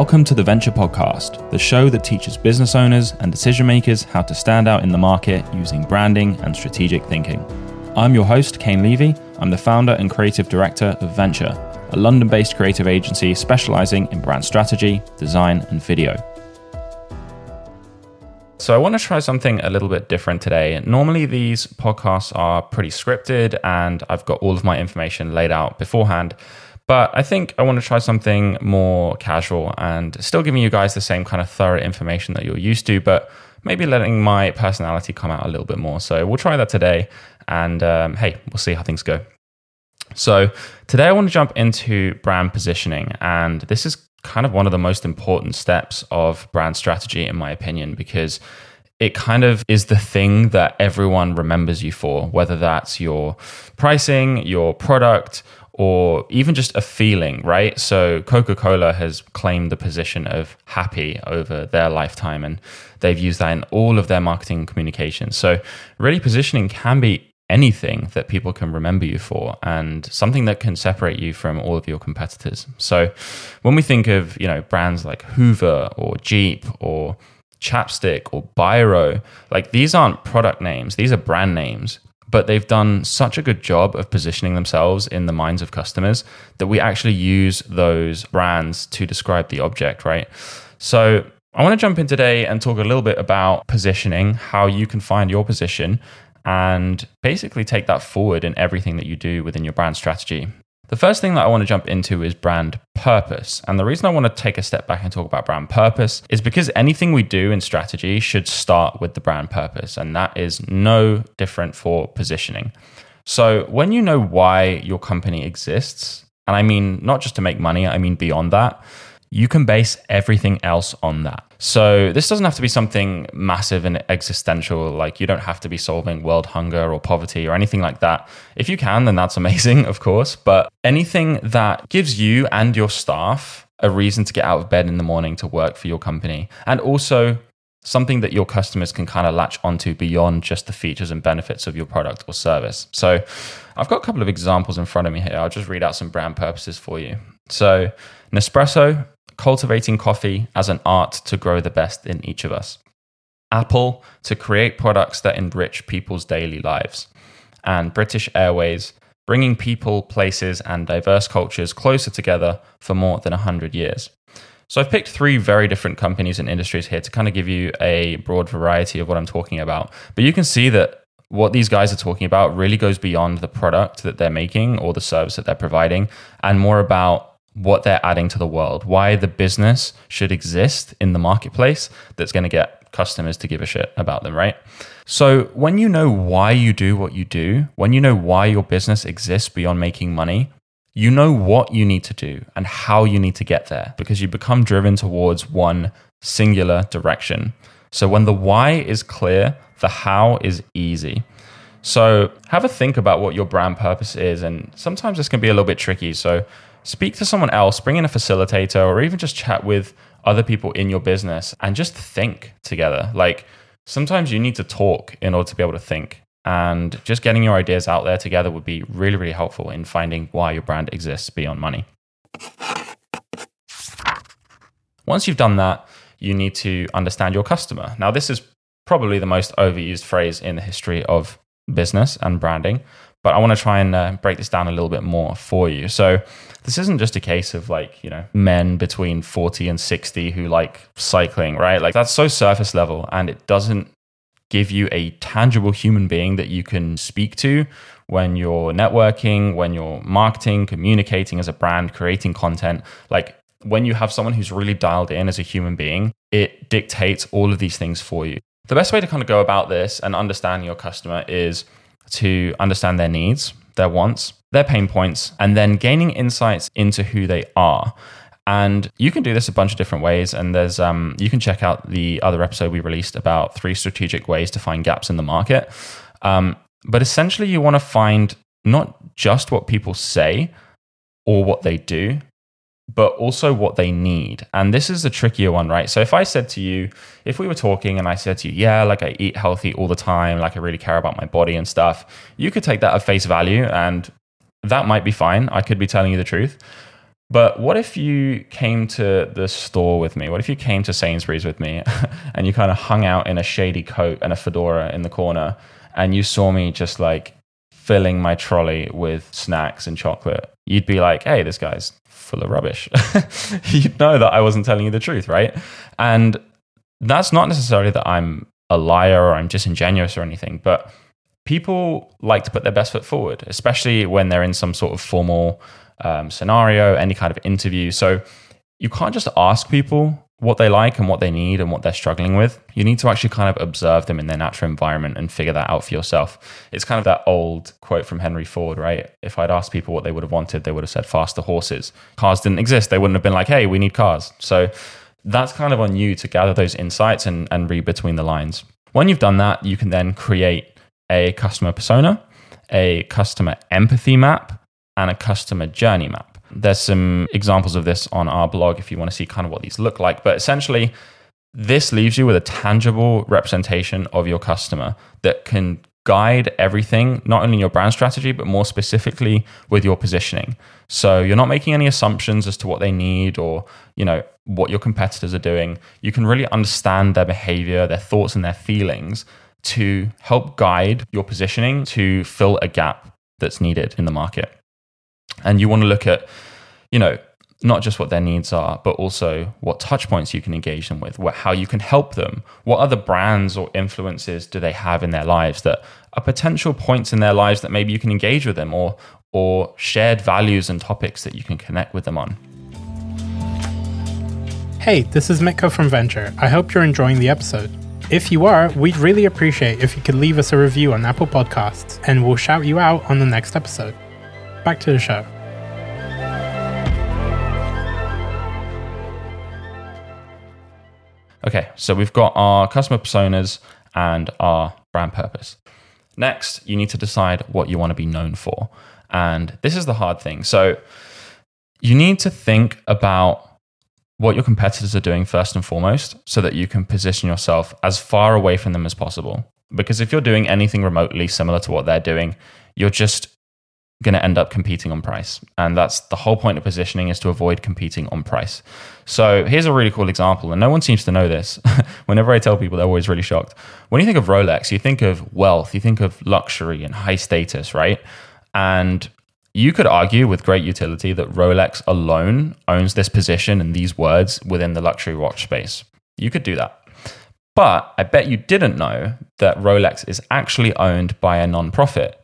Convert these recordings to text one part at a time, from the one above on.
Welcome to the Ventur Podcast, the show that teaches business owners and decision makers how to stand out in the market using branding and strategic thinking. I'm your host, Kaine Levy. I'm the founder and creative director of Ventur, a London based creative agency specializing in brand strategy, design, and video. So, I want to try something a little bit different today. Normally, these podcasts are pretty scripted and I've got all of my information laid out beforehand. But I think I want to try something more casual and still giving you guys the same kind of thorough information that you're used to, but maybe letting my personality come out a little bit more. So we'll try that today. And um, hey, we'll see how things go. So today I want to jump into brand positioning. And this is kind of one of the most important steps of brand strategy, in my opinion, because it kind of is the thing that everyone remembers you for, whether that's your pricing, your product, or even just a feeling, right? So Coca Cola has claimed the position of happy over their lifetime, and they've used that in all of their marketing communications. So, really, positioning can be anything that people can remember you for and something that can separate you from all of your competitors. So, when we think of, you know, brands like Hoover or Jeep or Chapstick or Biro, like these aren't product names, these are brand names but they've done such a good job of positioning themselves in the minds of customers that we actually use those brands to describe the object, right? So I want to jump in today and talk a little bit about positioning, how you can find your position, and basically take that forward in everything that you do within your brand strategy. The first thing that I want to jump into is brand purpose. And the reason I want to take a step back and talk about brand purpose is because anything we do in strategy should start with the brand purpose. And that is no different for positioning. So when you know why your company exists, and I mean not just to make money, I mean beyond that, you can base everything else on that. So this doesn't have to be something massive and existential. Like you don't have to be solving world hunger or poverty or anything like that. If you can, then that's amazing, of course. But anything that gives you and your staff a reason to get out of bed in the morning to work for your company and also something that your customers can kind of latch onto beyond just the features and benefits of your product or service. So I've got a couple of examples in front of me here. I'll just read out some brand purposes for you. So Nespresso cultivating coffee as an art to grow the best in each of us. Apple to create products that enrich people's daily lives. And British Airways bringing people, places, and diverse cultures closer together for more than 100 years. So I've picked three very different companies and industries here to kind of give you a broad variety of what I'm talking about. But you can see that what these guys are talking about really goes beyond the product that they're making or the service that they're providing and more about what they're adding to the world, why the business should exist in the marketplace that's going to get customers to give a shit about them, right? So, when you know why you do what you do, when you know why your business exists beyond making money, you know what you need to do and how you need to get there because you become driven towards one singular direction. So, when the why is clear, the how is easy. So, have a think about what your brand purpose is. And sometimes this can be a little bit tricky. So, speak to someone else, bring in a facilitator, or even just chat with other people in your business and just think together. Like sometimes you need to talk in order to be able to think. And just getting your ideas out there together would be really, really helpful in finding why your brand exists beyond money. Once you've done that, you need to understand your customer. Now, this is probably the most overused phrase in the history of business and branding, but I want to try and uh, break this down a little bit more for you. So, this isn't just a case of like, you know, men between 40 and 60 who like cycling, right? Like, that's so surface level and it doesn't give you a tangible human being that you can speak to when you're networking, when you're marketing, communicating as a brand, creating content. Like, when you have someone who's really dialed in as a human being, it dictates all of these things for you. The best way to kind of go about this and understand your customer is to understand their needs, their wants, their pain points, and then gaining insights into who they are. And you can do this a bunch of different ways. And there's um, you can check out the other episode we released about three strategic ways to find gaps in the market. Um, but essentially, you want to find not just what people say or what they do, but also what they need. And this is the trickier one, right? So if I said to you, if we were talking and I said to you, yeah, like I eat healthy all the time, like I really care about my body and stuff, you could take that at face value and that might be fine. I could be telling you the truth. But what if you came to the store with me? What if you came to Sainsbury's with me and you kind of hung out in a shady coat and a fedora in the corner and you saw me just like filling my trolley with snacks and chocolate? You'd be like, hey, this guy's full of rubbish. You'd know that I wasn't telling you the truth, right? And that's not necessarily that I'm a liar or I'm disingenuous or anything, but people like to put their best foot forward, especially when they're in some sort of formal um, scenario, any kind of interview. So you can't just ask people what they like and what they need and what they're struggling with. You need to actually kind of observe them in their natural environment and figure that out for yourself. It's kind of that old quote from Henry Ford, right? If I'd asked people what they would have wanted, they would have said faster horses. Cars didn't exist. They wouldn't have been like, hey, we need cars. So that's kind of on you to gather those insights and, and read between the lines. When you've done that, you can then create a customer persona, a customer empathy map, and a customer journey map. There's some examples of this on our blog if you want to see kind of what these look like. But essentially, this leaves you with a tangible representation of your customer that can guide everything, not only your brand strategy, but more specifically with your positioning. So you're not making any assumptions as to what they need or, you know, what your competitors are doing. You can really understand their behavior, their thoughts and their feelings to help guide your positioning to fill a gap that's needed in the market. And you want to look at, you know, not just what their needs are, but also what touch points you can engage them with, what, how you can help them. What other brands or influences do they have in their lives that are potential points in their lives that maybe you can engage with them or, or shared values and topics that you can connect with them on? Hey, this is Mitko from Ventur. I hope you're enjoying the episode. If you are, we'd really appreciate if you could leave us a review on Apple Podcasts, and we'll shout you out on the next episode. Back to the show. Okay, so we've got our customer personas and our brand purpose. Next, you need to decide what you want to be known for. And this is the hard thing. So you need to think about what your competitors are doing first and foremost so that you can position yourself as far away from them as possible. Because if you're doing anything remotely similar to what they're doing, you're just going to end up competing on price. And that's the whole point of positioning is to avoid competing on price. So here's a really cool example, and no one seems to know this. Whenever I tell people, they're always really shocked. When you think of Rolex, you think of wealth, you think of luxury and high status, right? And you could argue with great utility that Rolex alone owns this position and these words within the luxury watch space. You could do that. But I bet you didn't know that Rolex is actually owned by a nonprofit.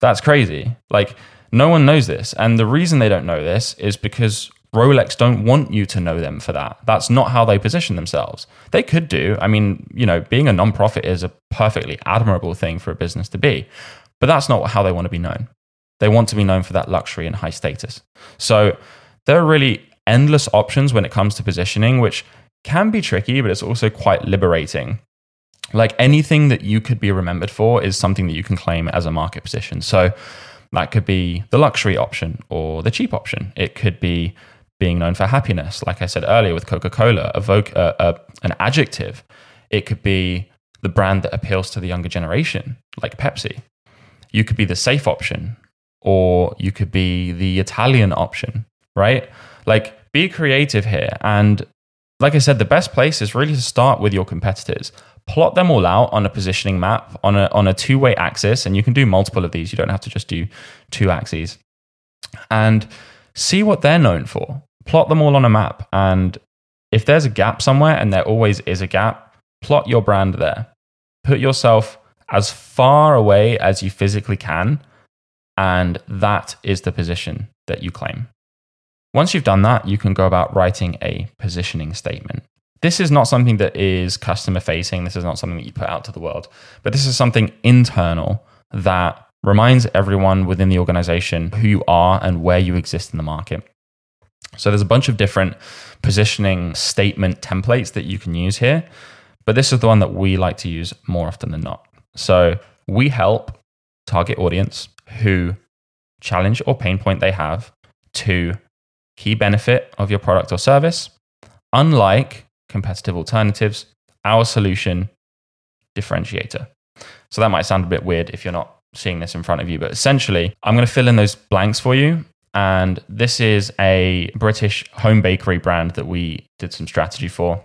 That's crazy. Like, no one knows this. And the reason they don't know this is because Rolex don't want you to know them for that. That's not how they position themselves. They could do. I mean, you know, being a nonprofit is a perfectly admirable thing for a business to be, but that's not how they want to be known. They want to be known for that luxury and high status. So there are really endless options when it comes to positioning, which can be tricky, but it's also quite liberating. Like anything that you could be remembered for is something that you can claim as a market position. So that could be the luxury option or the cheap option. It could be being known for happiness, like I said earlier with Coca Cola, evoke an adjective. It could be the brand that appeals to the younger generation, like Pepsi. You could be the safe option, or you could be the Italian option, right? Like, be creative here. And like I said, the best place is really to start with your competitors. Plot them all out on a positioning map on a, on a two way axis. And you can do multiple of these. You don't have to just do two axes. And see what they're known for. Plot them all on a map. And if there's a gap somewhere, and there always is a gap, plot your brand there. Put yourself as far away as you physically can and that is the position that you claim. Once you've done that, you can go about writing a positioning statement. This is not something that is customer facing. This is not something that you put out to the world, but this is something internal that reminds everyone within the organization who you are and where you exist in the market. So there's a bunch of different positioning statement templates that you can use here, but this is the one that we like to use more often than not. So we help target audience who challenge or pain point they have to key benefit of your product or service. Unlike competitive alternatives, our solution differentiator. So that might sound a bit weird if you're not seeing this in front of you, but essentially, I'm going to fill in those blanks for you And this is a British home bakery brand that we did some strategy for.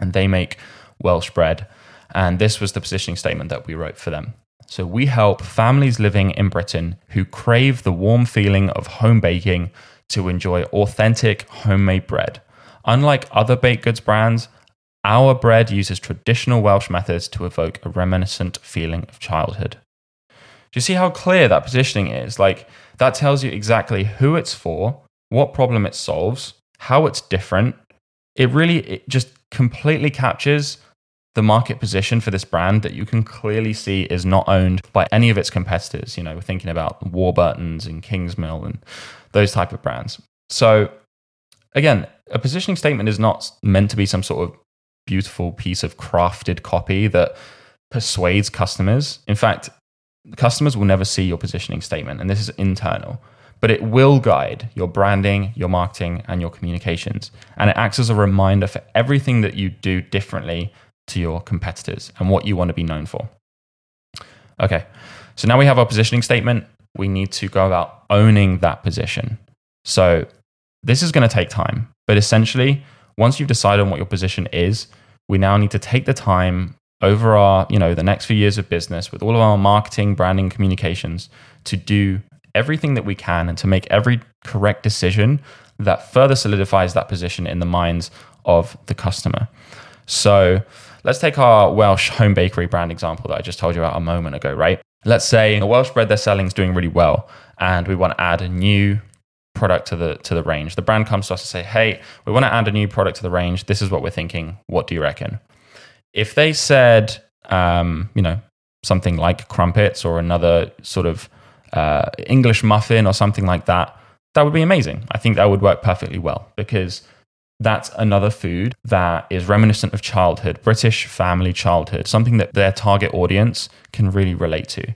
And they make Welsh bread. And this was the positioning statement that we wrote for them. So we help families living in Britain who crave the warm feeling of home baking to enjoy authentic homemade bread. Unlike other baked goods brands, our bread uses traditional Welsh methods to evoke a reminiscent feeling of childhood. Do you see how clear that positioning is? Like, that tells you exactly who it's for, what problem it solves, how it's different. It really it just completely captures the market position for this brand that you can clearly see is not owned by any of its competitors. You know, we're thinking about Warburtons and Kingsmill and those type of brands. So again, a positioning statement is not meant to be some sort of beautiful piece of crafted copy that persuades customers. In fact, customers will never see your positioning statement, and this is internal, but it will guide your branding, your marketing, and your communications. And it acts as a reminder for everything that you do differently to your competitors and what you want to be known for. Okay, so now we have our positioning statement. We need to go about owning that position. So this is going to take time, but essentially, once you've decided on what your position is, we now need to take the time over our, you know, the next few years of business with all of our marketing, branding, communications to do everything that we can and to make every correct decision that further solidifies that position in the minds of the customer. So, let's take our Welsh home bakery brand example that I just told you about a moment ago, right? Let's say the Welsh bread they're selling is doing really well, and we want to add a new product to the to the range. The brand comes to us and say, "Hey, we want to add a new product to the range. This is what we're thinking. What do you reckon?" If they said, um, you know, something like crumpets or another sort of uh, English muffin or something like that, that would be amazing. I think that would work perfectly well because that's another food that is reminiscent of childhood, British family childhood, something that their target audience can really relate to.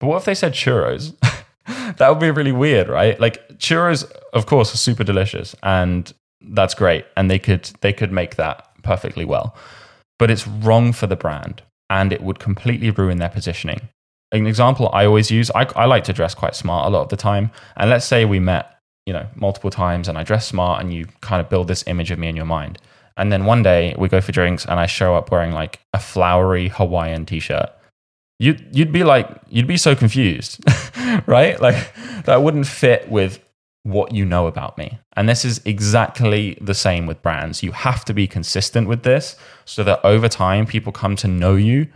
But what if they said churros? that would be really weird, right? Like churros, of course, are super delicious and that's great. And they could they could make that perfectly well. But it's wrong for the brand and it would completely ruin their positioning. An example I always use, I, I like to dress quite smart a lot of the time. And let's say we met you know, multiple times and I dress smart and you kind of build this image of me in your mind. And then one day we go for drinks and I show up wearing like a flowery Hawaiian t-shirt. You'd, you'd be like, you'd be so confused, right? Like that wouldn't fit with what you know about me. And this is exactly the same with brands. You have to be consistent with this so that over time people come to know you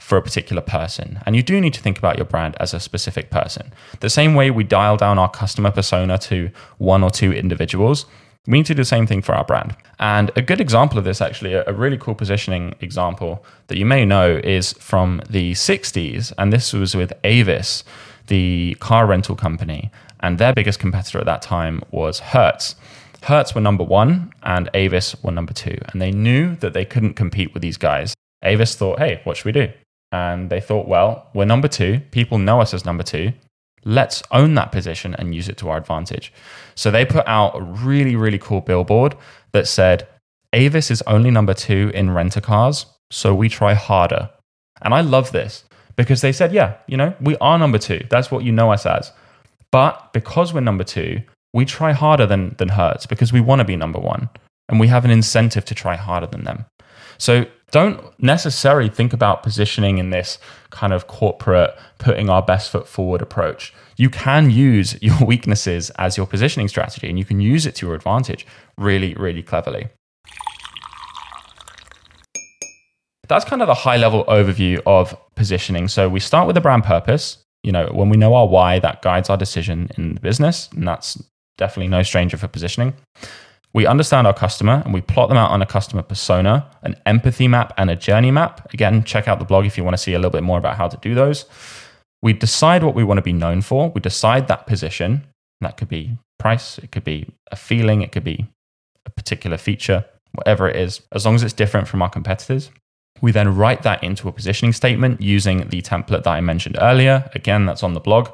for a particular person. And you do need to think about your brand as a specific person. The same way we dial down our customer persona to one or two individuals, we need to do the same thing for our brand. And a good example of this, actually, a really cool positioning example that you may know is from the 60s. And this was with Avis, the car rental company. And their biggest competitor at that time was Hertz. Hertz were number one and Avis were number two. And they knew that they couldn't compete with these guys. Avis thought, hey, what should we do? and they thought, well, we're number two. People know us as number two. Let's own that position and use it to our advantage. So they put out a really, really cool billboard that said, Avis is only number two in renter cars, so we try harder. And I love this because they said, yeah, you know, we are number two. That's what you know us as. But because we're number two, we try harder than, than Hertz because we want to be number one. And we have an incentive to try harder than them. So don't necessarily think about positioning in this kind of corporate, putting our best foot forward approach. You can use your weaknesses as your positioning strategy and you can use it to your advantage really, really cleverly. That's kind of the high level overview of positioning. So we start with the brand purpose. You know, when we know our why, that guides our decision in the business. And that's definitely no stranger for positioning. We understand our customer and we plot them out on a customer persona, an empathy map, and a journey map. Again, check out the blog if you want to see a little bit more about how to do those. We decide what we want to be known for. We decide that position. That could be price, it could be a feeling, it could be a particular feature, whatever it is, as long as it's different from our competitors. We then write that into a positioning statement using the template that I mentioned earlier. Again, that's on the blog.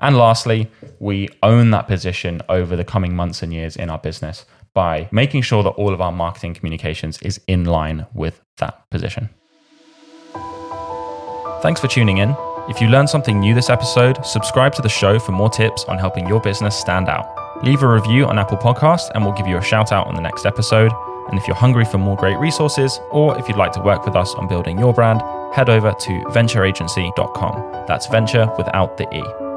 And lastly, we own that position over the coming months and years in our business by making sure that all of our marketing communications is in line with that position. Thanks for tuning in. If you learned something new this episode, subscribe to the show for more tips on helping your business stand out. Leave a review on Apple Podcasts and we'll give you a shout out on the next episode. And if you're hungry for more great resources, or if you'd like to work with us on building your brand, head over to venturagency.com. That's venture without the E.